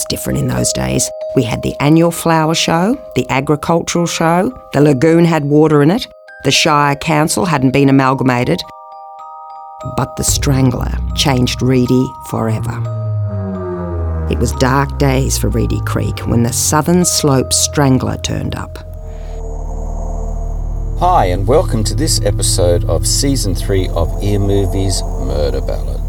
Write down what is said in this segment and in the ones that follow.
Was different in those days. We had the annual flower show, the agricultural show, the lagoon had water in it, the Shire Council hadn't been amalgamated. But the Strangler changed Reedy forever. It was dark days for Reedy Creek when the Southern Slope Strangler turned up. Hi, and welcome to this episode of Season 3 of Ear Movies Murder Ballads.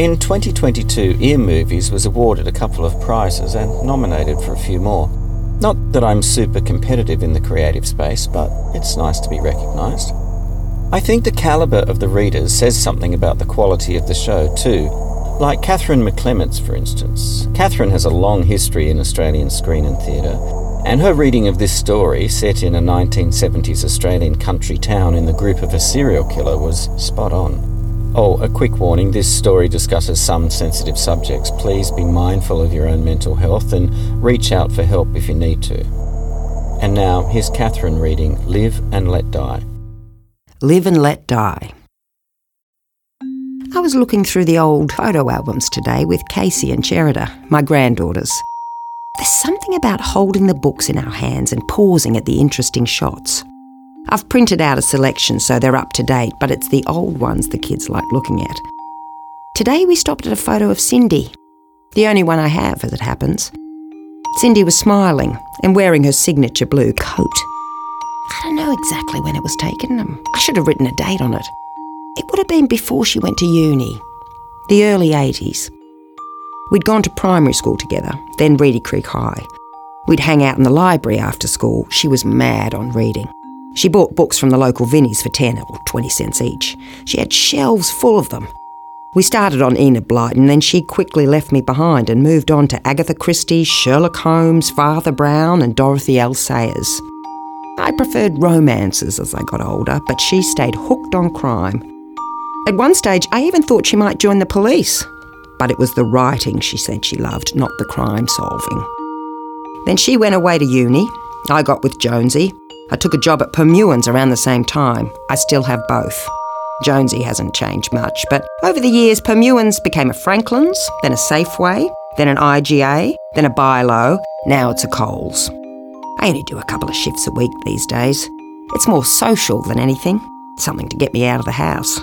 In 2022, Ear Movies was awarded a couple of prizes and nominated for a few more. Not that I'm super competitive in the creative space, but it's nice to be recognised. I think the calibre of the readers says something about the quality of the show, too. Like Catherine McClements, for instance. Catherine has a long history in Australian screen and theatre, and her reading of this story, set in a 1970s Australian country town in the grip of a serial killer, was spot on. Oh, a quick warning this story discusses some sensitive subjects. Please be mindful of your own mental health and reach out for help if you need to. And now, here's Catherine reading Live and Let Die. Live and Let Die. I was looking through the old photo albums today with Casey and Cherida, my granddaughters. There's something about holding the books in our hands and pausing at the interesting shots. I've printed out a selection so they're up to date, but it's the old ones the kids like looking at. Today we stopped at a photo of Cindy, the only one I have as it happens. Cindy was smiling and wearing her signature blue coat. I don't know exactly when it was taken. Um, I should have written a date on it. It would have been before she went to uni, the early 80s. We'd gone to primary school together, then Reedy Creek High. We'd hang out in the library after school. She was mad on reading. She bought books from the local Vinnies for 10 or 20 cents each. She had shelves full of them. We started on Enid Blyton, then she quickly left me behind and moved on to Agatha Christie, Sherlock Holmes, Father Brown, and Dorothy L. Sayers. I preferred romances as I got older, but she stayed hooked on crime. At one stage, I even thought she might join the police, but it was the writing she said she loved, not the crime solving. Then she went away to uni. I got with Jonesy. I took a job at Permewans around the same time. I still have both. Jonesy hasn't changed much, but over the years, Permewans became a Franklin's, then a Safeway, then an IGA, then a Bi-Lo, now it's a Coles. I only do a couple of shifts a week these days. It's more social than anything, something to get me out of the house.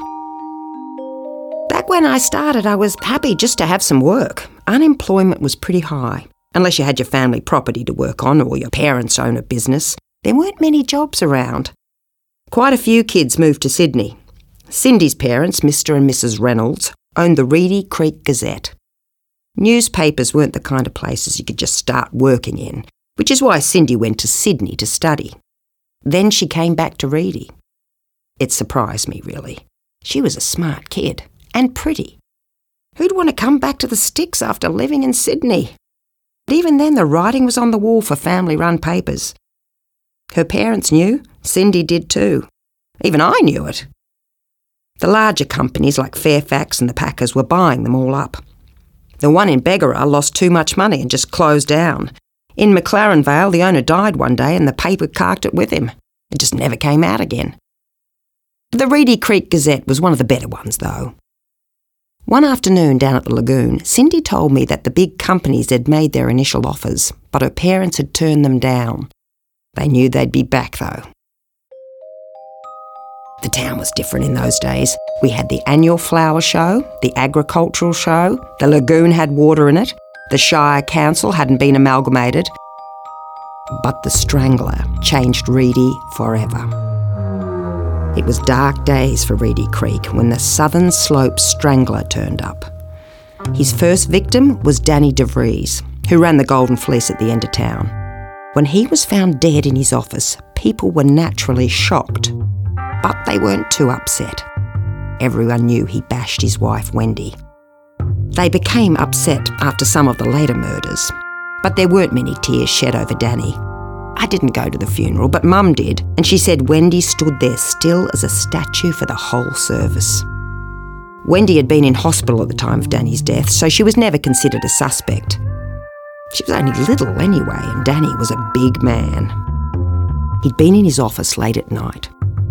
Back when I started, I was happy just to have some work. Unemployment was pretty high, unless you had your family property to work on or your parents own a business. There weren't many jobs around. Quite a few kids moved to Sydney. Cindy's parents, Mr. and Mrs. Reynolds, owned the Reedy Creek Gazette. Newspapers weren't the kind of places you could just start working in, which is why Cindy went to Sydney to study. Then she came back to Reedy. It surprised me, really. She was a smart kid and pretty. Who'd want to come back to the sticks after living in Sydney? But even then, the writing was on the wall for family run papers. Her parents knew, Cindy did too. Even I knew it. The larger companies like Fairfax and the Packers were buying them all up. The one in Begarra lost too much money and just closed down. In McLaren Vale, the owner died one day and the paper carked it with him. It just never came out again. The Reedy Creek Gazette was one of the better ones, though. One afternoon down at the lagoon, Cindy told me that the big companies had made their initial offers, but her parents had turned them down. They knew they'd be back, though. The town was different in those days. We had the annual flower show, the agricultural show, the lagoon had water in it, the Shire Council hadn't been amalgamated. But the Strangler changed Reedy forever. It was dark days for Reedy Creek when the Southern Slope Strangler turned up. His first victim was Danny DeVries, who ran the Golden Fleece at the end of town. When he was found dead in his office, people were naturally shocked. But they weren't too upset. Everyone knew he bashed his wife, Wendy. They became upset after some of the later murders, but there weren't many tears shed over Danny. I didn't go to the funeral, but Mum did, and she said Wendy stood there still as a statue for the whole service. Wendy had been in hospital at the time of Danny's death, so she was never considered a suspect. She was only little anyway, and Danny was a big man. He'd been in his office late at night.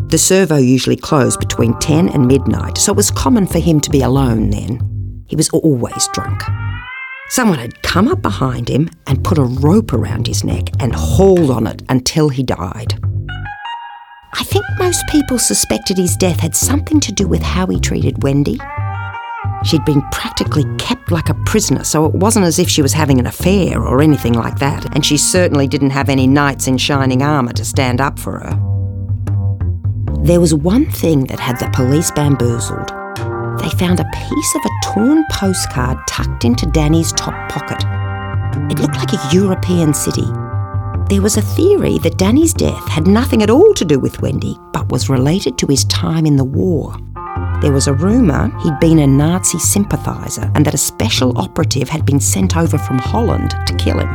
The servo usually closed between 10 and midnight, so it was common for him to be alone then. He was always drunk. Someone had come up behind him and put a rope around his neck and hauled on it until he died. I think most people suspected his death had something to do with how he treated Wendy. She'd been practically kept like a prisoner, so it wasn't as if she was having an affair or anything like that, and she certainly didn't have any knights in shining armour to stand up for her. There was one thing that had the police bamboozled. They found a piece of a torn postcard tucked into Danny's top pocket. It looked like a European city. There was a theory that Danny's death had nothing at all to do with Wendy, but was related to his time in the war. There was a rumour he'd been a Nazi sympathiser and that a special operative had been sent over from Holland to kill him.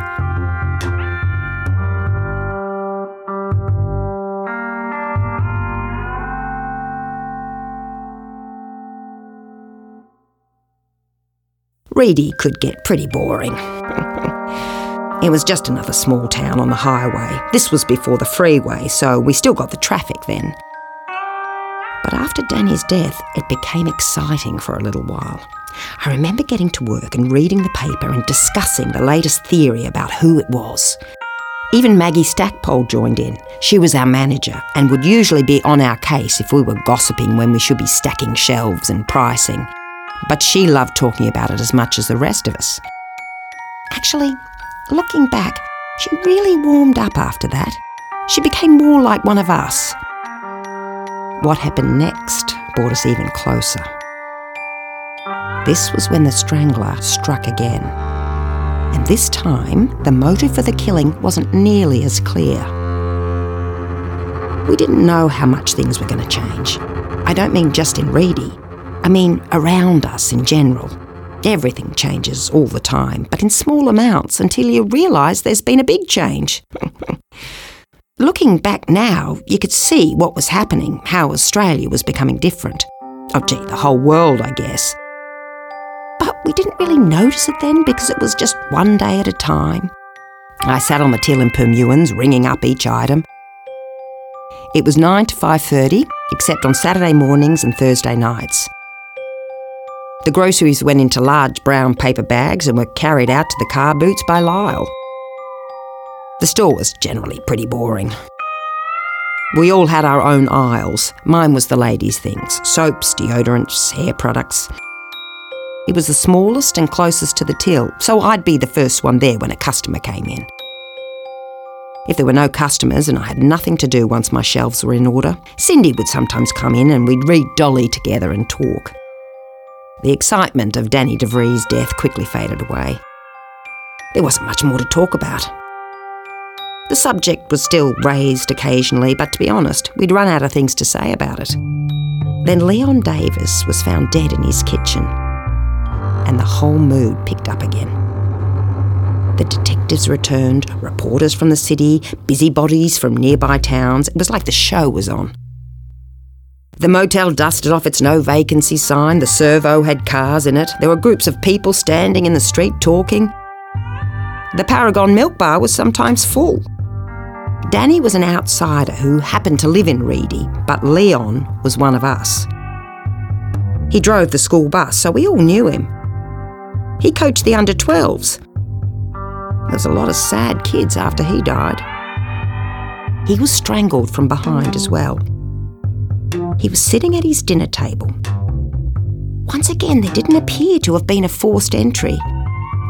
Reedy could get pretty boring. it was just another small town on the highway. This was before the freeway, so we still got the traffic then. But after Danny's death, it became exciting for a little while. I remember getting to work and reading the paper and discussing the latest theory about who it was. Even Maggie Stackpole joined in. She was our manager and would usually be on our case if we were gossiping when we should be stacking shelves and pricing but she loved talking about it as much as the rest of us. Actually, looking back, she really warmed up after that. She became more like one of us. What happened next brought us even closer. This was when the strangler struck again. And this time, the motive for the killing wasn't nearly as clear. We didn't know how much things were going to change. I don't mean just in Reedy, I mean, around us in general. Everything changes all the time, but in small amounts until you realise there's been a big change. Looking back now, you could see what was happening, how Australia was becoming different. Oh, gee, the whole world, I guess. But we didn't really notice it then because it was just one day at a time. I sat on the till in Permewans, ringing up each item. It was 9 to 5.30, except on Saturday mornings and Thursday nights. The groceries went into large brown paper bags and were carried out to the car boots by Lyle. The store was generally pretty boring. We all had our own aisles. Mine was the ladies' things soaps, deodorants, hair products. It was the smallest and closest to the till, so I'd be the first one there when a customer came in. If there were no customers and I had nothing to do once my shelves were in order, Cindy would sometimes come in and we'd read Dolly together and talk. The excitement of Danny DeVries' death quickly faded away. There wasn't much more to talk about. The subject was still raised occasionally, but to be honest, we'd run out of things to say about it. Then Leon Davis was found dead in his kitchen, and the whole mood picked up again. The detectives returned, reporters from the city, busybodies from nearby towns. It was like the show was on. The motel dusted off its no vacancy sign, the servo had cars in it, there were groups of people standing in the street talking. The Paragon Milk Bar was sometimes full. Danny was an outsider who happened to live in Reedy, but Leon was one of us. He drove the school bus, so we all knew him. He coached the under 12s. There was a lot of sad kids after he died. He was strangled from behind as well. He was sitting at his dinner table. Once again, there didn't appear to have been a forced entry.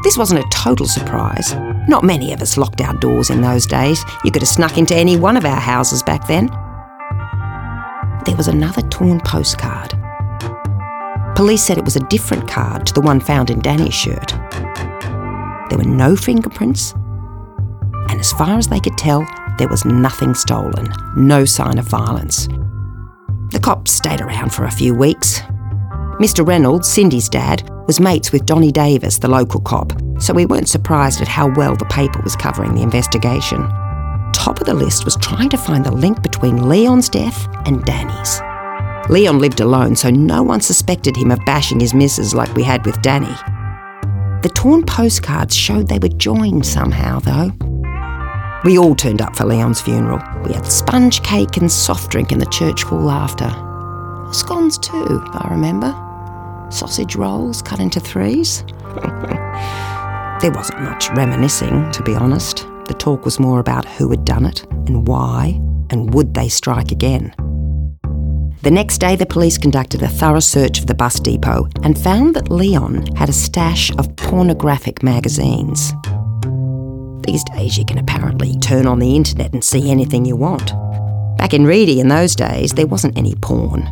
This wasn't a total surprise. Not many of us locked our doors in those days. You could have snuck into any one of our houses back then. There was another torn postcard. Police said it was a different card to the one found in Danny's shirt. There were no fingerprints, and as far as they could tell, there was nothing stolen, no sign of violence. The cops stayed around for a few weeks. Mr. Reynolds, Cindy's dad, was mates with Donny Davis, the local cop, so we weren't surprised at how well the paper was covering the investigation. Top of the list was trying to find the link between Leon's death and Danny's. Leon lived alone, so no one suspected him of bashing his missus like we had with Danny. The torn postcards showed they were joined somehow, though. We all turned up for Leon's funeral. We had sponge cake and soft drink in the church hall after. Scones too, I remember. Sausage rolls cut into threes. There wasn't much reminiscing, to be honest. The talk was more about who had done it and why, and would they strike again. The next day, the police conducted a thorough search of the bus depot and found that Leon had a stash of pornographic magazines. These days, you can apparently turn on the internet and see anything you want. Back in Reedy in those days, there wasn't any porn.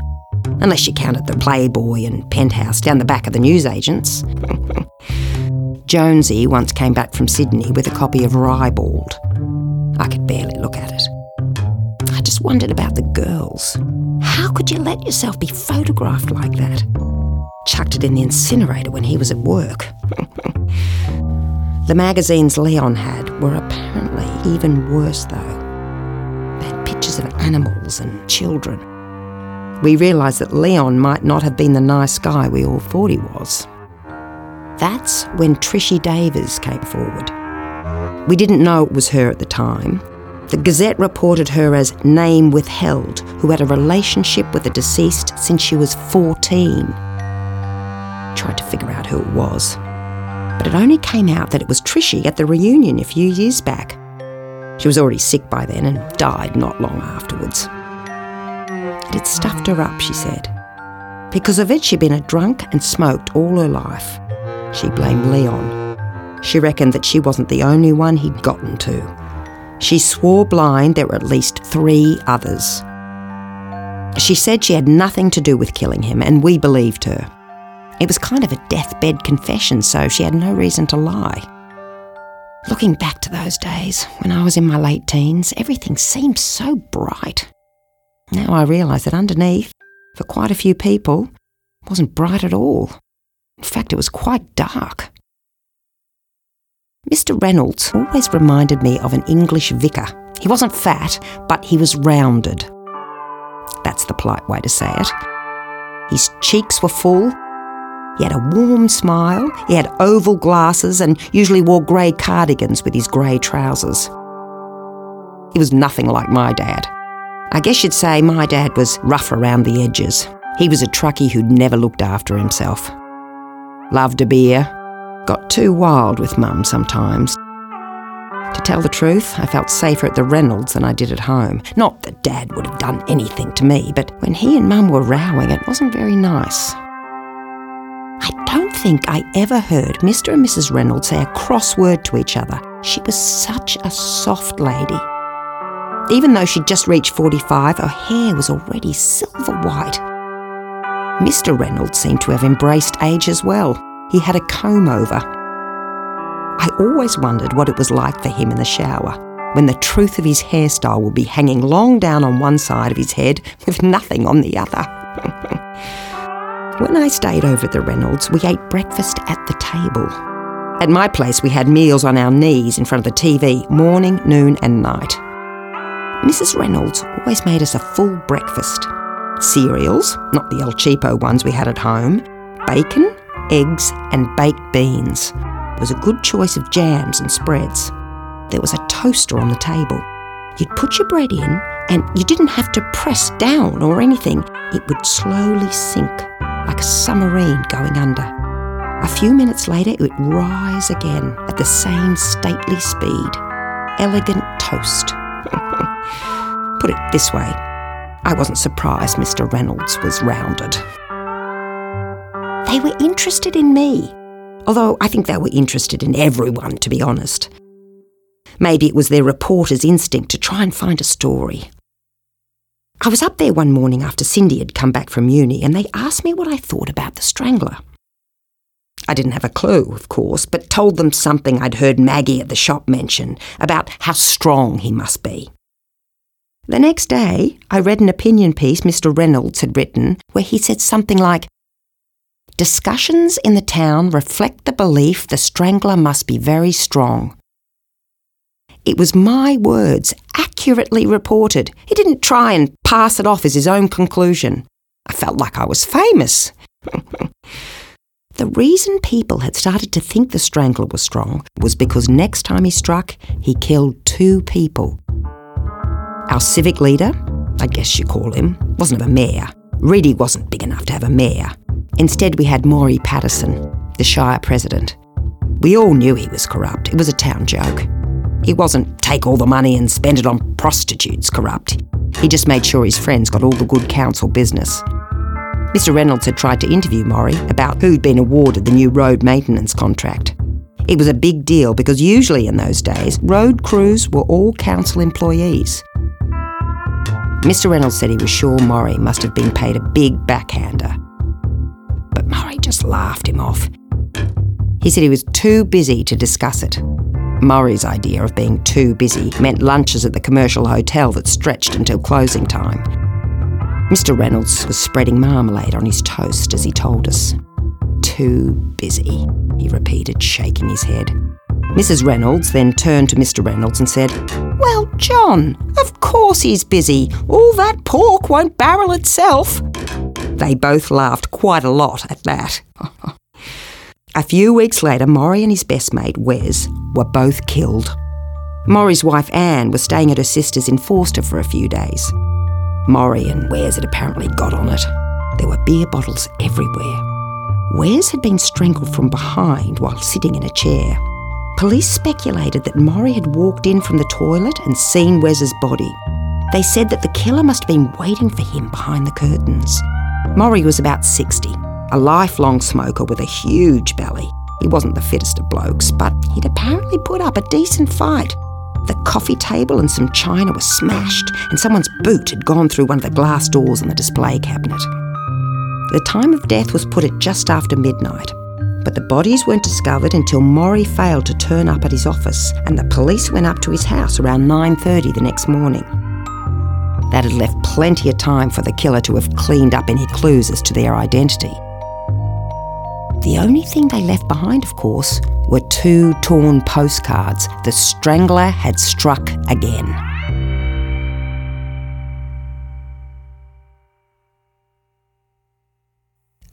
Unless you counted the Playboy and Penthouse down the back of the newsagents. Jonesy once came back from Sydney with a copy of Ribald. I could barely look at it. I just wondered about the girls. How could you let yourself be photographed like that? Chucked it in the incinerator when he was at work. the magazines Leon had were apparently even worse, though. They had pictures of animals and children. We realised that Leon might not have been the nice guy we all thought he was. That's when Trishy Davies came forward. We didn't know it was her at the time, the Gazette reported her as name withheld, who had a relationship with the deceased since she was 14. Tried to figure out who it was. But it only came out that it was Trishy at the reunion a few years back. She was already sick by then and died not long afterwards. It stuffed her up, she said. Because of it, she'd been a drunk and smoked all her life. She blamed Leon. She reckoned that she wasn't the only one he'd gotten to. She swore blind there were at least three others. She said she had nothing to do with killing him, and we believed her. It was kind of a deathbed confession, so she had no reason to lie. Looking back to those days, when I was in my late teens, everything seemed so bright. Now I realise that underneath, for quite a few people, wasn't bright at all. In fact, it was quite dark. Mr. Reynolds always reminded me of an English vicar. He wasn't fat, but he was rounded. That's the polite way to say it. His cheeks were full. He had a warm smile. He had oval glasses and usually wore grey cardigans with his grey trousers. He was nothing like my dad. I guess you'd say my dad was rough around the edges. He was a truckie who'd never looked after himself. Loved a beer, got too wild with Mum sometimes. To tell the truth, I felt safer at the Reynolds than I did at home. Not that Dad would have done anything to me, but when he and Mum were rowing, it wasn't very nice. I don't think I ever heard Mr. and Mrs. Reynolds say a cross word to each other. She was such a soft lady. Even though she'd just reached 45, her hair was already silver white. Mr. Reynolds seemed to have embraced age as well. He had a comb over. I always wondered what it was like for him in the shower, when the truth of his hairstyle would be hanging long down on one side of his head with nothing on the other. when I stayed over at the Reynolds, we ate breakfast at the table. At my place, we had meals on our knees in front of the TV, morning, noon, and night. Mrs. Reynolds always made us a full breakfast cereals, not the El Cheapo ones we had at home, bacon, eggs, and baked beans. There was a good choice of jams and spreads. There was a toaster on the table. You'd put your bread in, and you didn't have to press down or anything. It would slowly sink, like a submarine going under. A few minutes later, it would rise again at the same stately speed. Elegant toast. Put it this way I wasn't surprised Mr. Reynolds was rounded. They were interested in me, although I think they were interested in everyone, to be honest. Maybe it was their reporter's instinct to try and find a story. I was up there one morning after Cindy had come back from uni, and they asked me what I thought about the Strangler. I didn't have a clue, of course, but told them something I'd heard Maggie at the shop mention about how strong he must be. The next day, I read an opinion piece Mr. Reynolds had written where he said something like, Discussions in the town reflect the belief the strangler must be very strong. It was my words, accurately reported. He didn't try and pass it off as his own conclusion. I felt like I was famous. the reason people had started to think the strangler was strong was because next time he struck, he killed two people. Our civic leader, I guess you call him, wasn't a mayor. Reedy wasn't big enough to have a mayor. Instead, we had Maury Patterson, the Shire president. We all knew he was corrupt. It was a town joke. He wasn't take all the money and spend it on prostitutes corrupt. He just made sure his friends got all the good council business. Mr. Reynolds had tried to interview Maury about who'd been awarded the new road maintenance contract. It was a big deal because usually in those days, road crews were all council employees. Mr. Reynolds said he was sure Morrie must have been paid a big backhander. But Morrie just laughed him off. He said he was too busy to discuss it. Murray's idea of being too busy meant lunches at the commercial hotel that stretched until closing time. Mr. Reynolds was spreading marmalade on his toast as he told us. Too busy, he repeated, shaking his head. Mrs. Reynolds then turned to Mr. Reynolds and said, Well, John, of course he's busy. All that pork won't barrel itself. They both laughed quite a lot at that. a few weeks later, Morrie and his best mate, Wes, were both killed. Morrie's wife, Anne, was staying at her sister's in Forster for a few days. Morrie and Wes had apparently got on it. There were beer bottles everywhere. Wes had been strangled from behind while sitting in a chair. Police speculated that Morrie had walked in from the toilet and seen Wes's body. They said that the killer must have been waiting for him behind the curtains. Morrie was about 60, a lifelong smoker with a huge belly. He wasn't the fittest of blokes, but he'd apparently put up a decent fight. The coffee table and some china were smashed, and someone's boot had gone through one of the glass doors in the display cabinet. The time of death was put at just after midnight, but the bodies weren't discovered until Morrie failed to turn up at his office, and the police went up to his house around 9:30 the next morning. That had left plenty of time for the killer to have cleaned up any clues as to their identity. The only thing they left behind, of course, were two torn postcards. The strangler had struck again.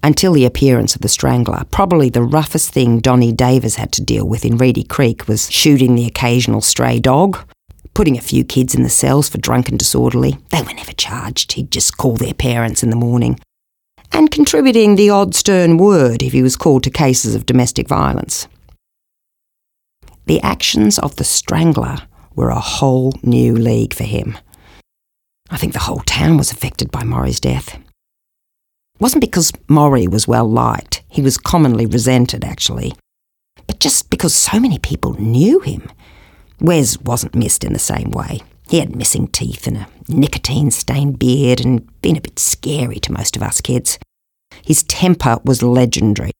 Until the appearance of the strangler, probably the roughest thing Donny Davis had to deal with in Reedy Creek was shooting the occasional stray dog, putting a few kids in the cells for drunk and disorderly. They were never charged, he'd just call their parents in the morning. And contributing the odd stern word if he was called to cases of domestic violence. The actions of the strangler were a whole new league for him. I think the whole town was affected by Murray's death. Wasn't because Morrie was well liked, he was commonly resented actually, but just because so many people knew him. Wes wasn't missed in the same way. He had missing teeth and a nicotine stained beard and been a bit scary to most of us kids. His temper was legendary.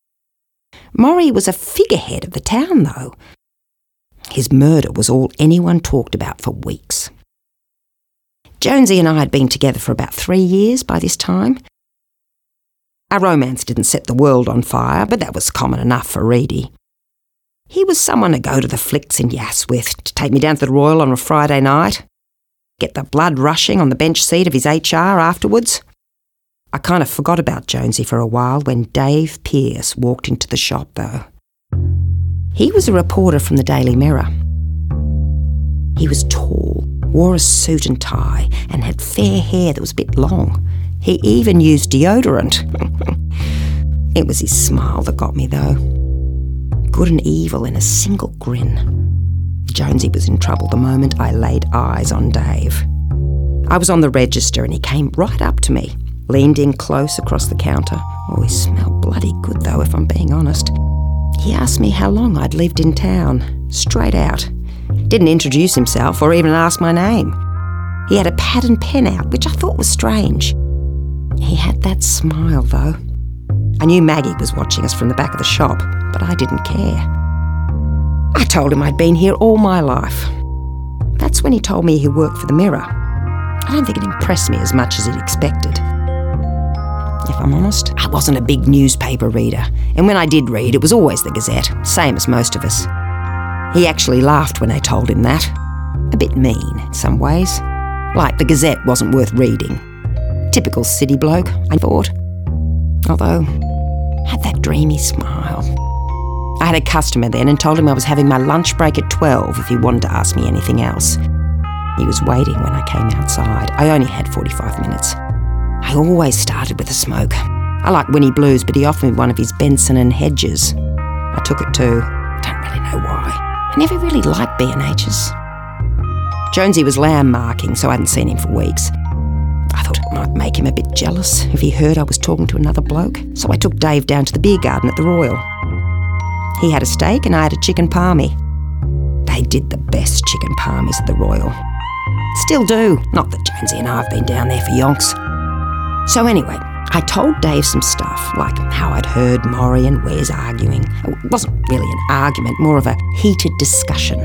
Morrie was a figurehead of the town, though. His murder was all anyone talked about for weeks. Jonesy and I had been together for about three years by this time, our romance didn't set the world on fire, but that was common enough for Reedy. He was someone to go to the flicks in Yass with, to take me down to the Royal on a Friday night, get the blood rushing on the bench seat of his HR afterwards. I kind of forgot about Jonesy for a while when Dave Pearce walked into the shop, though. He was a reporter from the Daily Mirror. He was tall, wore a suit and tie, and had fair hair that was a bit long. He even used deodorant. it was his smile that got me, though. Good and evil in a single grin. Jonesy was in trouble the moment I laid eyes on Dave. I was on the register and he came right up to me, leaned in close across the counter. Oh, he smelled bloody good, though, if I'm being honest. He asked me how long I'd lived in town, straight out. Didn't introduce himself or even ask my name. He had a pad and pen out, which I thought was strange. He had that smile, though. I knew Maggie was watching us from the back of the shop, but I didn't care. I told him I'd been here all my life. That's when he told me he worked for the Mirror. I don't think it impressed me as much as he'd expected. If I'm honest, I wasn't a big newspaper reader, and when I did read, it was always the Gazette, same as most of us. He actually laughed when I told him that. A bit mean, in some ways. Like the Gazette wasn't worth reading, Typical city bloke, I thought. Although, had that dreamy smile. I had a customer then and told him I was having my lunch break at 12 if he wanted to ask me anything else. He was waiting when I came outside. I only had 45 minutes. I always started with a smoke. I like Winnie Blues, but he offered me one of his Benson and Hedges. I took it too. Don't really know why. I never really liked B&H's. Jonesy was lamb marking, so I hadn't seen him for weeks. Might make him a bit jealous if he heard I was talking to another bloke, so I took Dave down to the beer garden at the Royal. He had a steak and I had a chicken palmy. They did the best chicken palmies at the Royal. Still do, not that Jonesy and I have been down there for yonks. So anyway, I told Dave some stuff, like how I'd heard Maury and Wes arguing. It wasn't really an argument, more of a heated discussion.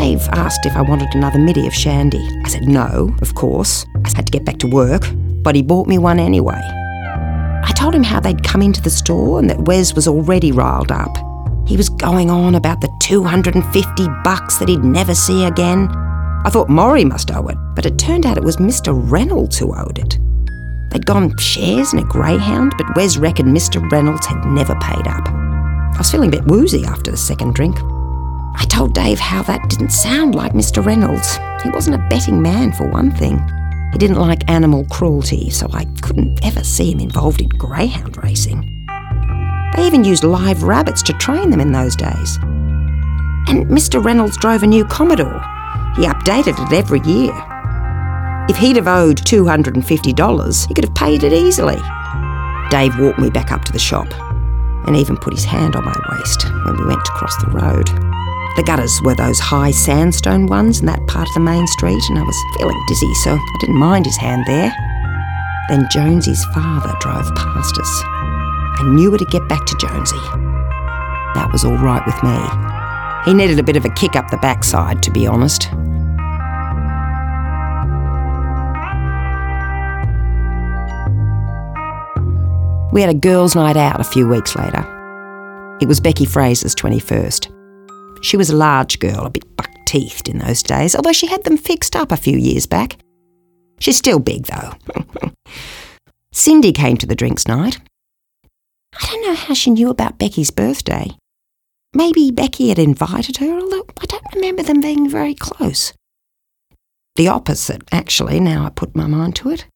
Dave asked if I wanted another middy of shandy. I said no, of course. I had to get back to work, but he bought me one anyway. I told him how they'd come into the store and that Wes was already riled up. He was going on about the 250 bucks that he'd never see again. I thought Maury must owe it, but it turned out it was Mr. Reynolds who owed it. They'd gone shares in a greyhound, but Wes reckoned Mr. Reynolds had never paid up. I was feeling a bit woozy after the second drink. I told Dave how that didn't sound like Mr. Reynolds. He wasn't a betting man, for one thing. He didn't like animal cruelty, so I couldn't ever see him involved in greyhound racing. They even used live rabbits to train them in those days. And Mr. Reynolds drove a new Commodore. He updated it every year. If he'd have owed $250, he could have paid it easily. Dave walked me back up to the shop and even put his hand on my waist when we went to cross the road. The gutters were those high sandstone ones in that part of the main street, and I was feeling dizzy, so I didn't mind his hand there. Then Jonesy's father drove past us. I knew where to get back to Jonesy. That was all right with me. He needed a bit of a kick up the backside, to be honest. We had a girls' night out a few weeks later. It was Becky Fraser's 21st. She was a large girl, a bit buck teethed in those days, although she had them fixed up a few years back. She's still big, though. Cindy came to the drinks night. I don't know how she knew about Becky's birthday. Maybe Becky had invited her, although I don't remember them being very close. The opposite, actually, now I put my mind to it.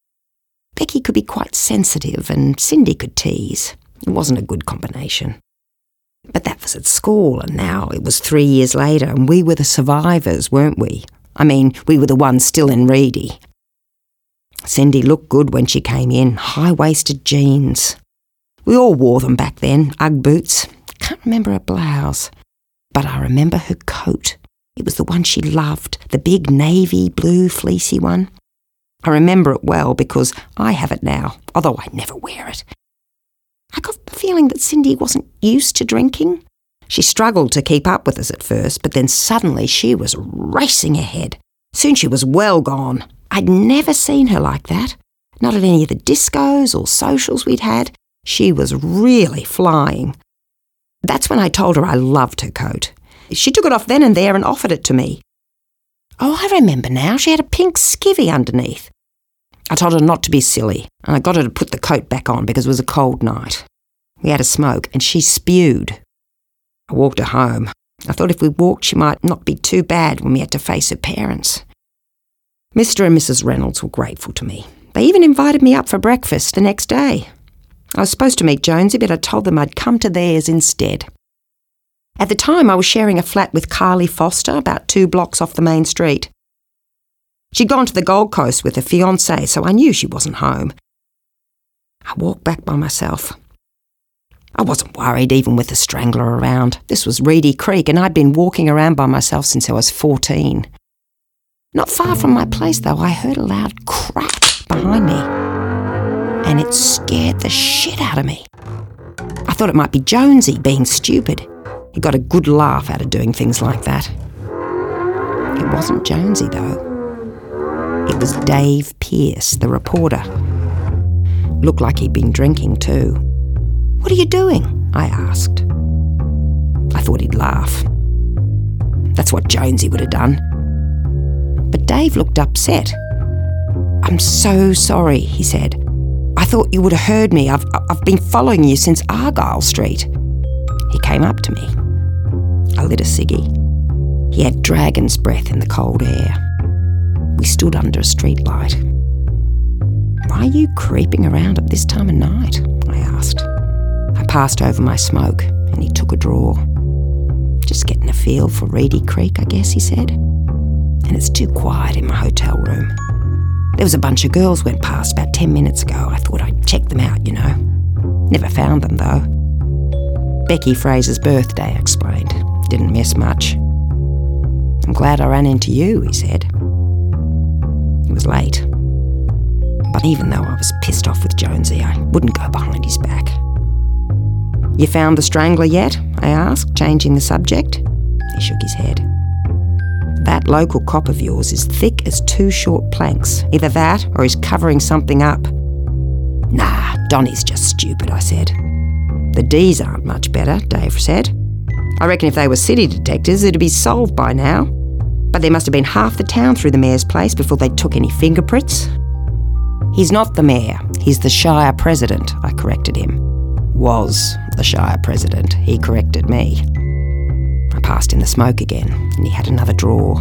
Becky could be quite sensitive and Cindy could tease. It wasn't a good combination. But that was at school, and now it was three years later, and we were the survivors, weren't we? I mean, we were the ones still in Reedy. Cindy looked good when she came in, high waisted jeans. We all wore them back then, Ugg boots. Can't remember her blouse, but I remember her coat. It was the one she loved, the big navy blue fleecy one. I remember it well because I have it now, although I never wear it. I got the feeling that Cindy wasn't used to drinking. She struggled to keep up with us at first, but then suddenly she was racing ahead. Soon she was well gone. I'd never seen her like that. Not at any of the discos or socials we'd had. She was really flying. That's when I told her I loved her coat. She took it off then and there and offered it to me. Oh, I remember now. She had a pink skivvy underneath. I told her not to be silly, and I got her to put the coat back on because it was a cold night. We had a smoke, and she spewed. I walked her home. I thought if we walked, she might not be too bad when we had to face her parents. Mr. and Mrs. Reynolds were grateful to me. They even invited me up for breakfast the next day. I was supposed to meet Jonesy, but I told them I'd come to theirs instead. At the time, I was sharing a flat with Carly Foster about two blocks off the main street. She'd gone to the Gold Coast with her fiance, so I knew she wasn't home. I walked back by myself. I wasn't worried even with the strangler around. This was Reedy Creek, and I'd been walking around by myself since I was 14. Not far from my place, though, I heard a loud crack behind me, and it scared the shit out of me. I thought it might be Jonesy being stupid. He got a good laugh out of doing things like that. It wasn't Jonesy, though. It was Dave Pearce, the reporter. Looked like he'd been drinking too. What are you doing? I asked. I thought he'd laugh. That's what Jonesy would have done. But Dave looked upset. I'm so sorry, he said. I thought you would have heard me. I've, I've been following you since Argyle Street. He came up to me. I lit a ciggy. He had dragon's breath in the cold air. We stood under a streetlight. Why are you creeping around at this time of night? I asked. I passed over my smoke and he took a draw. Just getting a feel for Reedy Creek, I guess, he said. And it's too quiet in my hotel room. There was a bunch of girls went past about 10 minutes ago. I thought I'd check them out, you know. Never found them, though. Becky Fraser's birthday, I explained. Didn't miss much. I'm glad I ran into you, he said. Was late. But even though I was pissed off with Jonesy, I wouldn't go behind his back. You found the strangler yet? I asked, changing the subject. He shook his head. That local cop of yours is thick as two short planks. Either that or he's covering something up. Nah, Donny's just stupid, I said. The D's aren't much better, Dave said. I reckon if they were city detectives, it'd be solved by now. But there must have been half the town through the mayor's place before they took any fingerprints. He's not the mayor, he's the Shire president, I corrected him. Was the Shire president, he corrected me. I passed in the smoke again, and he had another draw.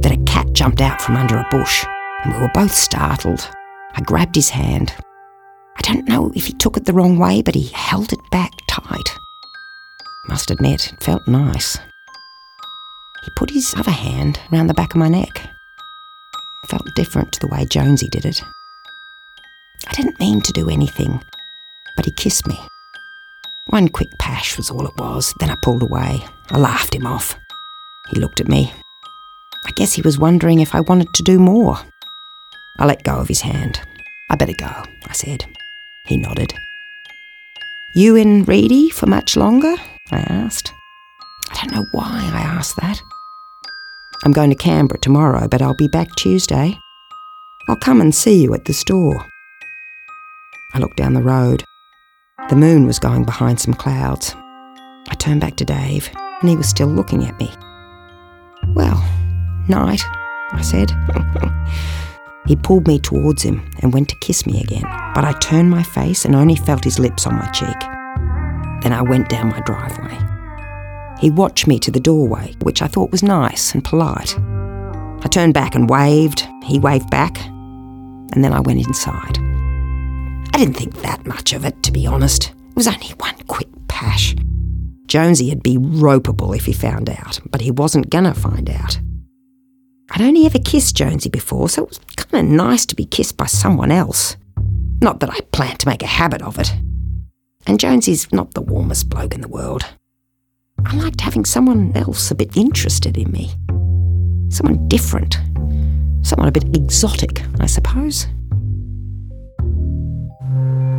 Then a cat jumped out from under a bush, and we were both startled. I grabbed his hand. I don't know if he took it the wrong way, but he held it back tight. Must admit, it felt nice. He put his other hand round the back of my neck felt different to the way Jonesy did it. I didn't mean to do anything, but he kissed me. One quick pash was all it was, then I pulled away. I laughed him off. He looked at me. I guess he was wondering if I wanted to do more. I let go of his hand. I better go, I said. He nodded. You in Reedy for much longer? I asked. I don't know why I asked that. I'm going to Canberra tomorrow, but I'll be back Tuesday. I'll come and see you at the store. I looked down the road. The moon was going behind some clouds. I turned back to Dave, and he was still looking at me. Well, night, I said. he pulled me towards him and went to kiss me again, but I turned my face and only felt his lips on my cheek. Then I went down my driveway. He watched me to the doorway, which I thought was nice and polite. I turned back and waved, he waved back, and then I went inside. I didn't think that much of it, to be honest. It was only one quick pash. Jonesy'd be ropeable if he found out, but he wasn't gonna find out. I'd only ever kissed Jonesy before, so it was kind of nice to be kissed by someone else. Not that I planned to make a habit of it. And Jonesy's not the warmest bloke in the world. I liked having someone else a bit interested in me. Someone different. Someone a bit exotic, I suppose.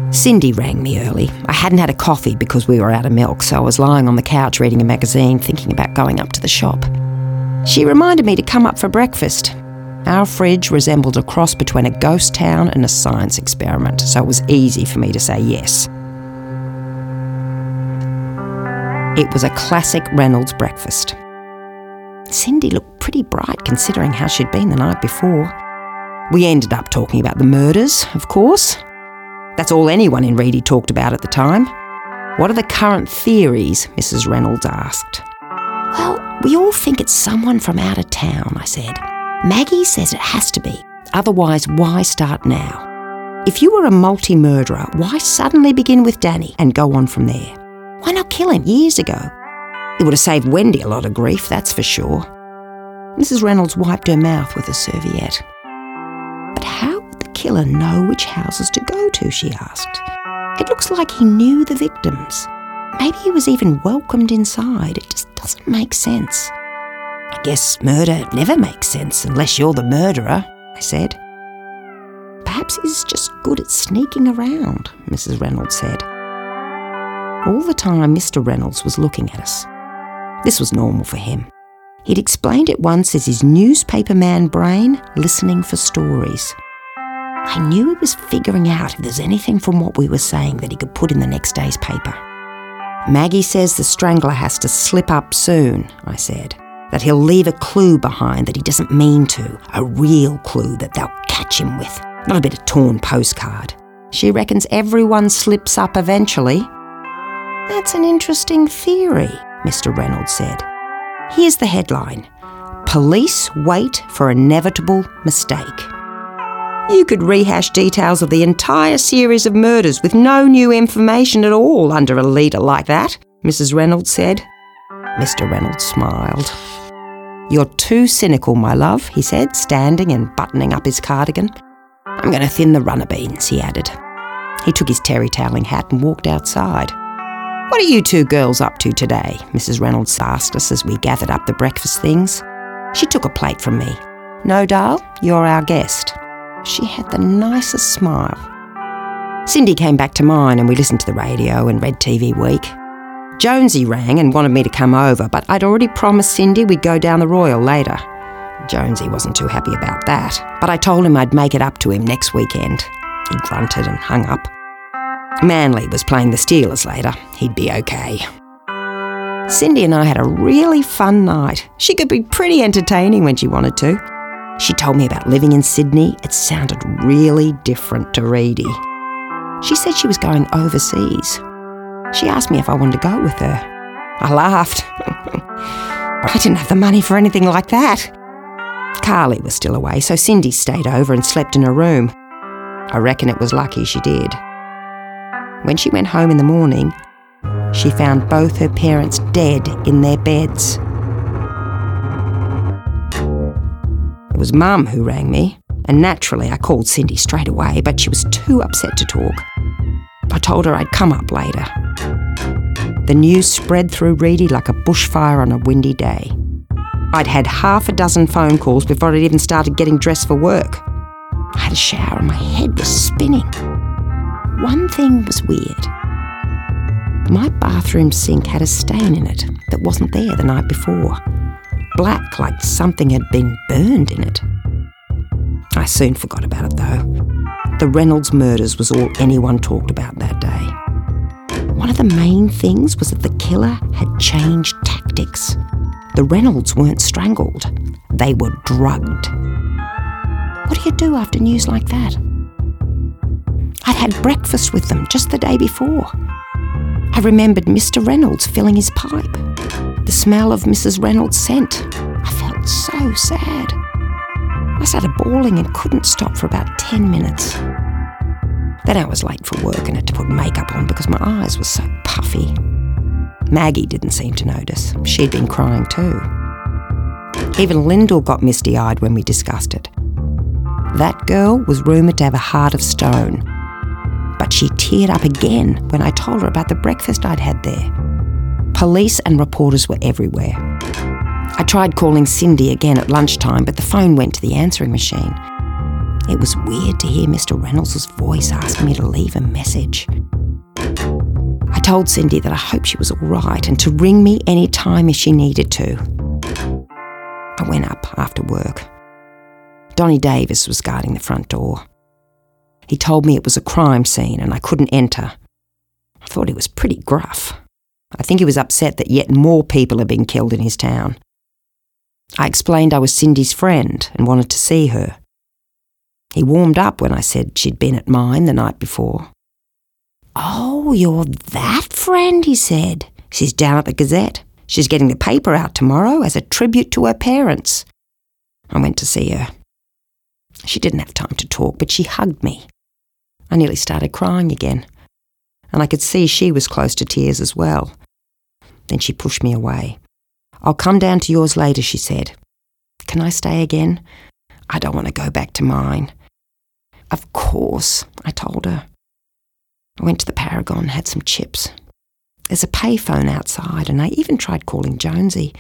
Cindy rang me early. I hadn't had a coffee because we were out of milk, so I was lying on the couch reading a magazine, thinking about going up to the shop. She reminded me to come up for breakfast. Our fridge resembled a cross between a ghost town and a science experiment, so it was easy for me to say yes. It was a classic Reynolds breakfast. Cindy looked pretty bright considering how she'd been the night before. We ended up talking about the murders, of course. That's all anyone in Reedy talked about at the time. What are the current theories? Mrs. Reynolds asked. Well, we all think it's someone from out of town, I said. Maggie says it has to be. Otherwise, why start now? If you were a multi murderer, why suddenly begin with Danny and go on from there? Why not kill him years ago? It would have saved Wendy a lot of grief, that's for sure. Mrs. Reynolds wiped her mouth with a serviette. But how would the killer know which houses to go to? she asked. It looks like he knew the victims. Maybe he was even welcomed inside. It just doesn't make sense. I guess murder never makes sense unless you're the murderer, I said. Perhaps he's just good at sneaking around, Mrs. Reynolds said. All the time, Mr. Reynolds was looking at us. This was normal for him. He'd explained it once as his newspaper man brain listening for stories. I knew he was figuring out if there's anything from what we were saying that he could put in the next day's paper. Maggie says the strangler has to slip up soon, I said. That he'll leave a clue behind that he doesn't mean to, a real clue that they'll catch him with, not a bit of torn postcard. She reckons everyone slips up eventually, that's an interesting theory, Mr. Reynolds said. Here's the headline Police wait for inevitable mistake. You could rehash details of the entire series of murders with no new information at all under a leader like that, Mrs. Reynolds said. Mr. Reynolds smiled. You're too cynical, my love, he said, standing and buttoning up his cardigan. I'm going to thin the runner beans, he added. He took his terry toweling hat and walked outside. What are you two girls up to today? Mrs. Reynolds asked us as we gathered up the breakfast things. She took a plate from me. No, Dal, you're our guest. She had the nicest smile. Cindy came back to mine and we listened to the radio and read TV Week. Jonesy rang and wanted me to come over, but I'd already promised Cindy we'd go down the Royal later. Jonesy wasn't too happy about that, but I told him I'd make it up to him next weekend. He grunted and hung up. Manly was playing the Steelers later. He'd be okay. Cindy and I had a really fun night. She could be pretty entertaining when she wanted to. She told me about living in Sydney. It sounded really different to Reedy. She said she was going overseas. She asked me if I wanted to go with her. I laughed. I didn't have the money for anything like that. Carly was still away, so Cindy stayed over and slept in her room. I reckon it was lucky she did. When she went home in the morning, she found both her parents dead in their beds. It was Mum who rang me, and naturally I called Cindy straight away, but she was too upset to talk. I told her I'd come up later. The news spread through Reedy like a bushfire on a windy day. I'd had half a dozen phone calls before I'd even started getting dressed for work. I had a shower and my head was spinning. One thing was weird. My bathroom sink had a stain in it that wasn't there the night before. Black, like something had been burned in it. I soon forgot about it though. The Reynolds murders was all anyone talked about that day. One of the main things was that the killer had changed tactics. The Reynolds weren't strangled, they were drugged. What do you do after news like that? I'd had breakfast with them just the day before. I remembered Mr. Reynolds filling his pipe, the smell of Mrs. Reynolds' scent. I felt so sad. I started bawling and couldn't stop for about 10 minutes. Then I was late for work and had to put makeup on because my eyes were so puffy. Maggie didn't seem to notice. She'd been crying too. Even Lyndall got misty eyed when we discussed it. That girl was rumoured to have a heart of stone. But she teared up again when I told her about the breakfast I'd had there. Police and reporters were everywhere. I tried calling Cindy again at lunchtime, but the phone went to the answering machine. It was weird to hear Mr. Reynolds' voice asking me to leave a message. I told Cindy that I hoped she was all right and to ring me any time if she needed to. I went up after work. Donny Davis was guarding the front door. He told me it was a crime scene and I couldn't enter. I thought he was pretty gruff. I think he was upset that yet more people had been killed in his town. I explained I was Cindy's friend and wanted to see her. He warmed up when I said she'd been at mine the night before. Oh, you're that friend, he said. She's down at the Gazette. She's getting the paper out tomorrow as a tribute to her parents. I went to see her. She didn't have time to talk, but she hugged me. I nearly started crying again, and I could see she was close to tears as well. Then she pushed me away. I'll come down to yours later, she said. Can I stay again? I don't want to go back to mine. Of course, I told her. I went to the Paragon, had some chips. There's a payphone outside, and I even tried calling Jonesy.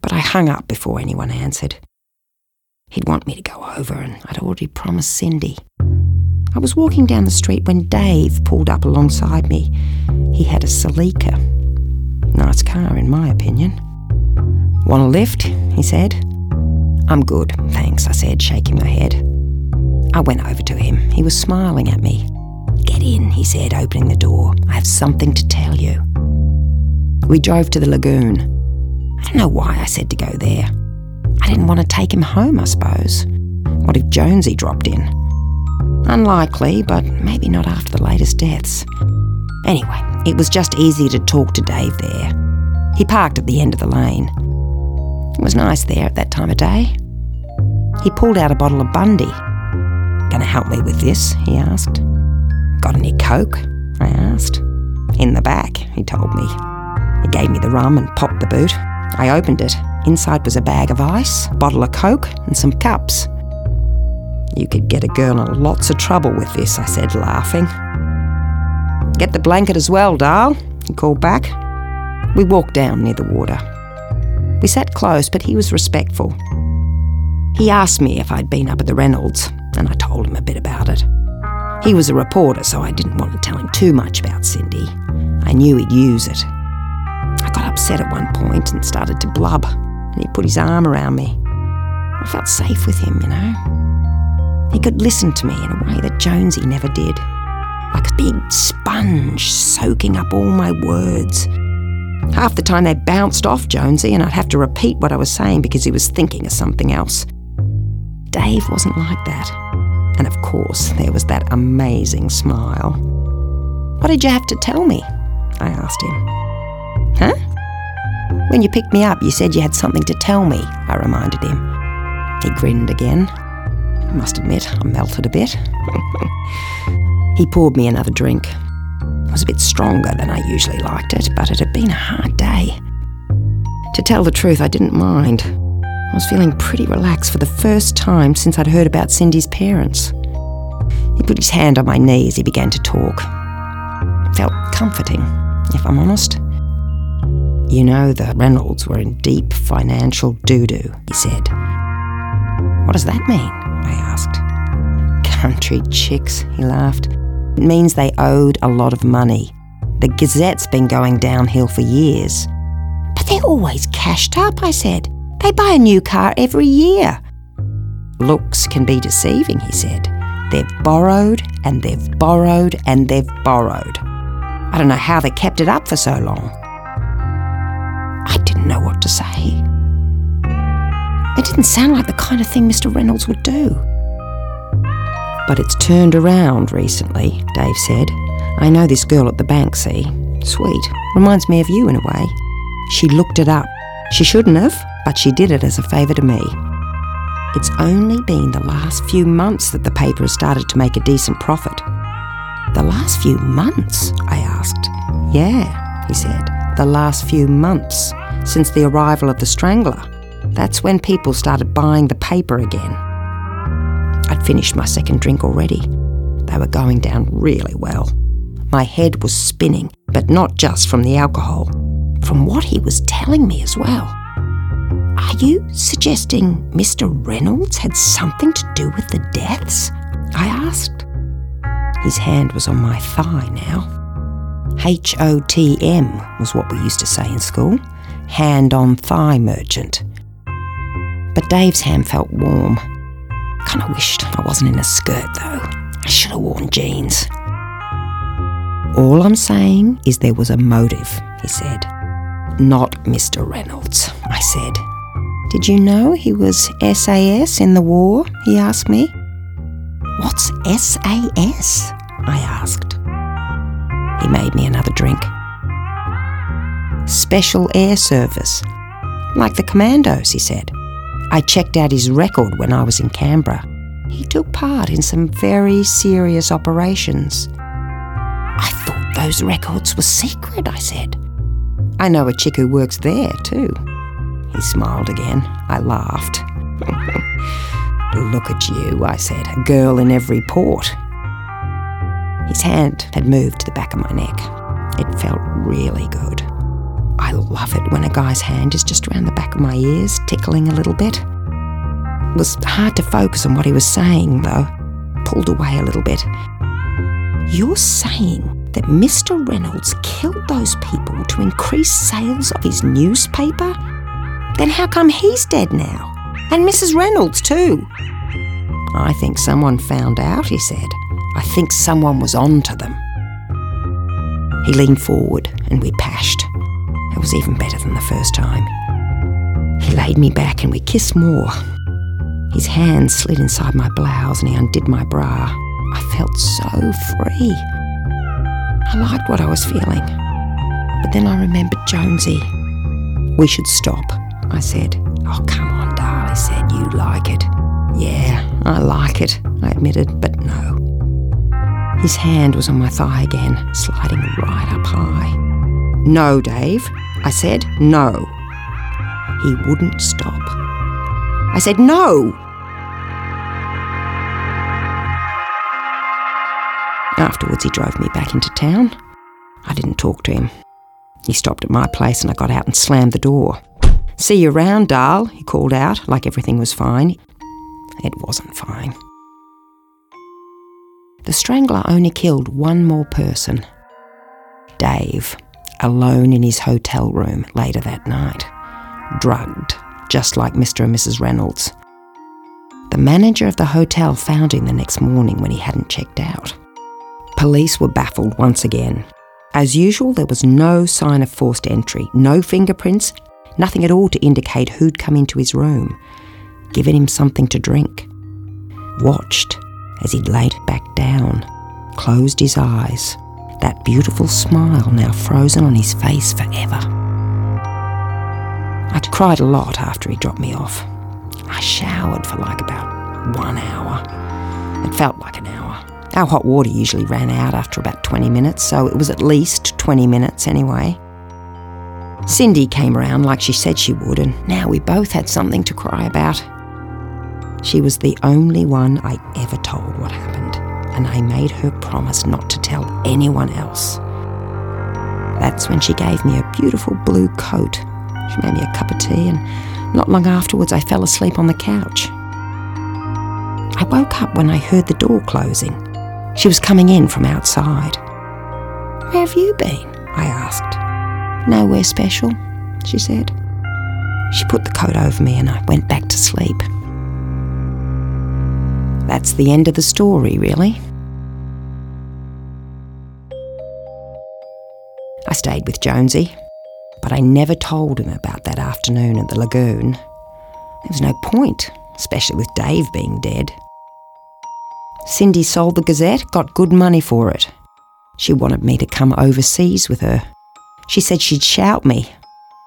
But I hung up before anyone answered. He'd want me to go over, and I'd already promised Cindy. I was walking down the street when Dave pulled up alongside me. He had a Celica. Nice car, in my opinion. Want a lift? he said. I'm good, thanks, I said, shaking my head. I went over to him. He was smiling at me. Get in, he said, opening the door. I have something to tell you. We drove to the lagoon. I don't know why I said to go there. I didn't want to take him home, I suppose. What if Jonesy dropped in? Unlikely, but maybe not after the latest deaths. Anyway, it was just easier to talk to Dave there. He parked at the end of the lane. It was nice there at that time of day. He pulled out a bottle of Bundy. Gonna help me with this? he asked. Got any coke? I asked. In the back, he told me. He gave me the rum and popped the boot. I opened it. Inside was a bag of ice, a bottle of Coke, and some cups. You could get a girl in lots of trouble with this, I said, laughing. Get the blanket as well, Darl, he called back. We walked down near the water. We sat close, but he was respectful. He asked me if I'd been up at the Reynolds, and I told him a bit about it. He was a reporter, so I didn't want to tell him too much about Cindy. I knew he'd use it. I got upset at one point and started to blub, and he put his arm around me. I felt safe with him, you know. He could listen to me in a way that Jonesy never did, like a big sponge soaking up all my words. Half the time they bounced off Jonesy, and I'd have to repeat what I was saying because he was thinking of something else. Dave wasn't like that. And of course, there was that amazing smile. What did you have to tell me? I asked him. Huh? When you picked me up, you said you had something to tell me, I reminded him. He grinned again. Must admit, I melted a bit. he poured me another drink. It was a bit stronger than I usually liked it, but it had been a hard day. To tell the truth, I didn't mind. I was feeling pretty relaxed for the first time since I'd heard about Cindy's parents. He put his hand on my knee as he began to talk. It felt comforting, if I'm honest. You know, the Reynolds were in deep financial doo doo, he said. What does that mean? I asked. Country chicks, he laughed. It means they owed a lot of money. The Gazette's been going downhill for years. But they're always cashed up, I said. They buy a new car every year. Looks can be deceiving, he said. They've borrowed and they've borrowed and they've borrowed. I don't know how they kept it up for so long. I didn't know what to say. It didn't sound like the kind of thing Mr. Reynolds would do. But it's turned around recently, Dave said. I know this girl at the bank, see? Sweet. Reminds me of you in a way. She looked it up. She shouldn't have, but she did it as a favour to me. It's only been the last few months that the paper has started to make a decent profit. The last few months? I asked. Yeah, he said. The last few months since the arrival of the Strangler. That's when people started buying the paper again. I'd finished my second drink already. They were going down really well. My head was spinning, but not just from the alcohol, from what he was telling me as well. Are you suggesting Mr. Reynolds had something to do with the deaths? I asked. His hand was on my thigh now. H O T M was what we used to say in school hand on thigh merchant. But Dave's hand felt warm. Kinda wished I wasn't in a skirt though. I should have worn jeans. All I'm saying is there was a motive, he said. Not Mr. Reynolds, I said. Did you know he was SAS in the war? He asked me. What's SAS? I asked. He made me another drink. Special Air Service. Like the commandos, he said. I checked out his record when I was in Canberra. He took part in some very serious operations. I thought those records were secret, I said. I know a chick who works there, too. He smiled again. I laughed. Look at you, I said, a girl in every port. His hand had moved to the back of my neck. It felt really good. I love it when a guy's hand is just around the back of my ears, tickling a little bit. It was hard to focus on what he was saying, though. Pulled away a little bit. You're saying that Mr. Reynolds killed those people to increase sales of his newspaper? Then how come he's dead now? And Mrs. Reynolds, too? I think someone found out, he said. I think someone was on to them. He leaned forward and we pashed. It was even better than the first time. He laid me back and we kissed more. His hand slid inside my blouse and he undid my bra. I felt so free. I liked what I was feeling. But then I remembered Jonesy. We should stop. I said. Oh, come on, Darl, he said. You like it. Yeah, I like it, I admitted, but no. His hand was on my thigh again, sliding right up high. No, Dave, I said, No. He wouldn't stop. I said, No! Afterwards, he drove me back into town. I didn't talk to him. He stopped at my place and I got out and slammed the door. See you around, Darl, he called out, like everything was fine. It wasn't fine. The strangler only killed one more person Dave, alone in his hotel room later that night, drugged, just like Mr. and Mrs. Reynolds. The manager of the hotel found him the next morning when he hadn't checked out. Police were baffled once again. As usual, there was no sign of forced entry, no fingerprints, nothing at all to indicate who'd come into his room, given him something to drink. Watched as he laid back down, closed his eyes, that beautiful smile now frozen on his face forever. I cried a lot after he dropped me off. I showered for like about one hour. It felt like an hour. Our hot water usually ran out after about 20 minutes, so it was at least 20 minutes anyway. Cindy came around like she said she would, and now we both had something to cry about. She was the only one I ever told what happened, and I made her promise not to tell anyone else. That's when she gave me a beautiful blue coat. She made me a cup of tea, and not long afterwards, I fell asleep on the couch. I woke up when I heard the door closing. She was coming in from outside. Where have you been? I asked. Nowhere special, she said. She put the coat over me and I went back to sleep. That's the end of the story, really. Stayed with Jonesy, but I never told him about that afternoon at the lagoon. There was no point, especially with Dave being dead. Cindy sold the Gazette, got good money for it. She wanted me to come overseas with her. She said she'd shout me,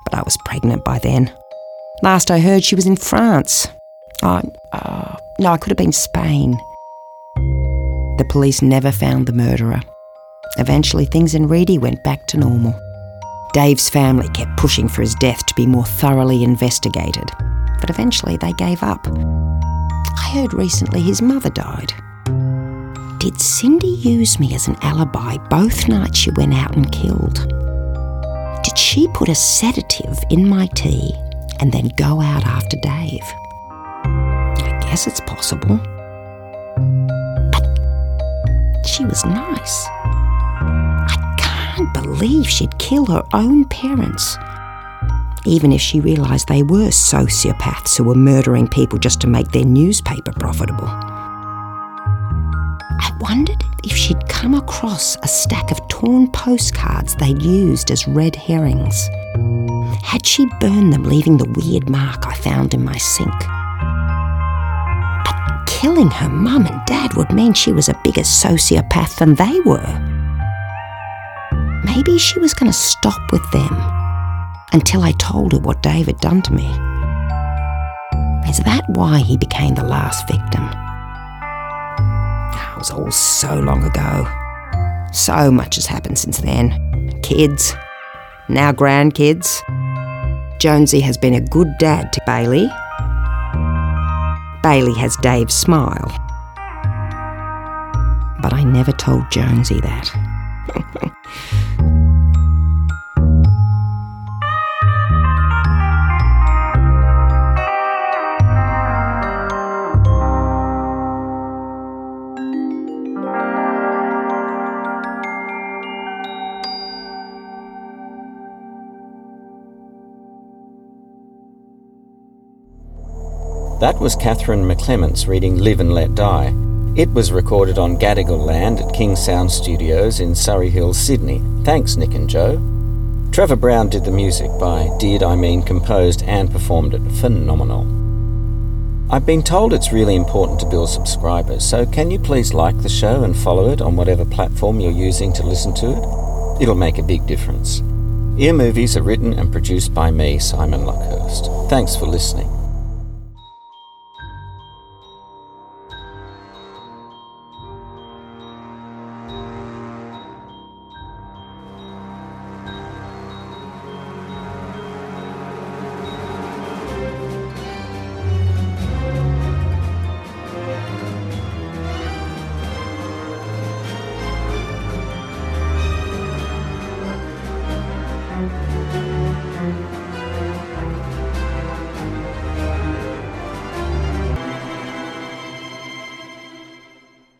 but I was pregnant by then. Last I heard, she was in France. Oh, oh, no, I could have been Spain. The police never found the murderer. Eventually, things in Reedy went back to normal. Dave's family kept pushing for his death to be more thoroughly investigated, but eventually they gave up. I heard recently his mother died. Did Cindy use me as an alibi both nights she went out and killed? Did she put a sedative in my tea and then go out after Dave? I guess it's possible. But she was nice. Can't believe she'd kill her own parents. Even if she realised they were sociopaths who were murdering people just to make their newspaper profitable. I wondered if she'd come across a stack of torn postcards they'd used as red herrings. Had she burned them, leaving the weird mark I found in my sink? But killing her mum and dad would mean she was a bigger sociopath than they were. Maybe she was going to stop with them until I told her what Dave had done to me. Is that why he became the last victim? That was all so long ago. So much has happened since then. Kids, now grandkids. Jonesy has been a good dad to Bailey. Bailey has Dave's smile. But I never told Jonesy that. That was Catherine McClements reading Live and Let Die. It was recorded on Gadigal land at King Sound Studios in Surry Hills, Sydney. Thanks, Nick and Joe. Trevor Brown did the music by Did I Mean composed and performed it. Phenomenal. I've been told it's really important to build subscribers, so can you please like the show and follow it on whatever platform you're using to listen to it? It'll make a big difference. Ear Movies are written and produced by me, Simon Luckhurst. Thanks for listening.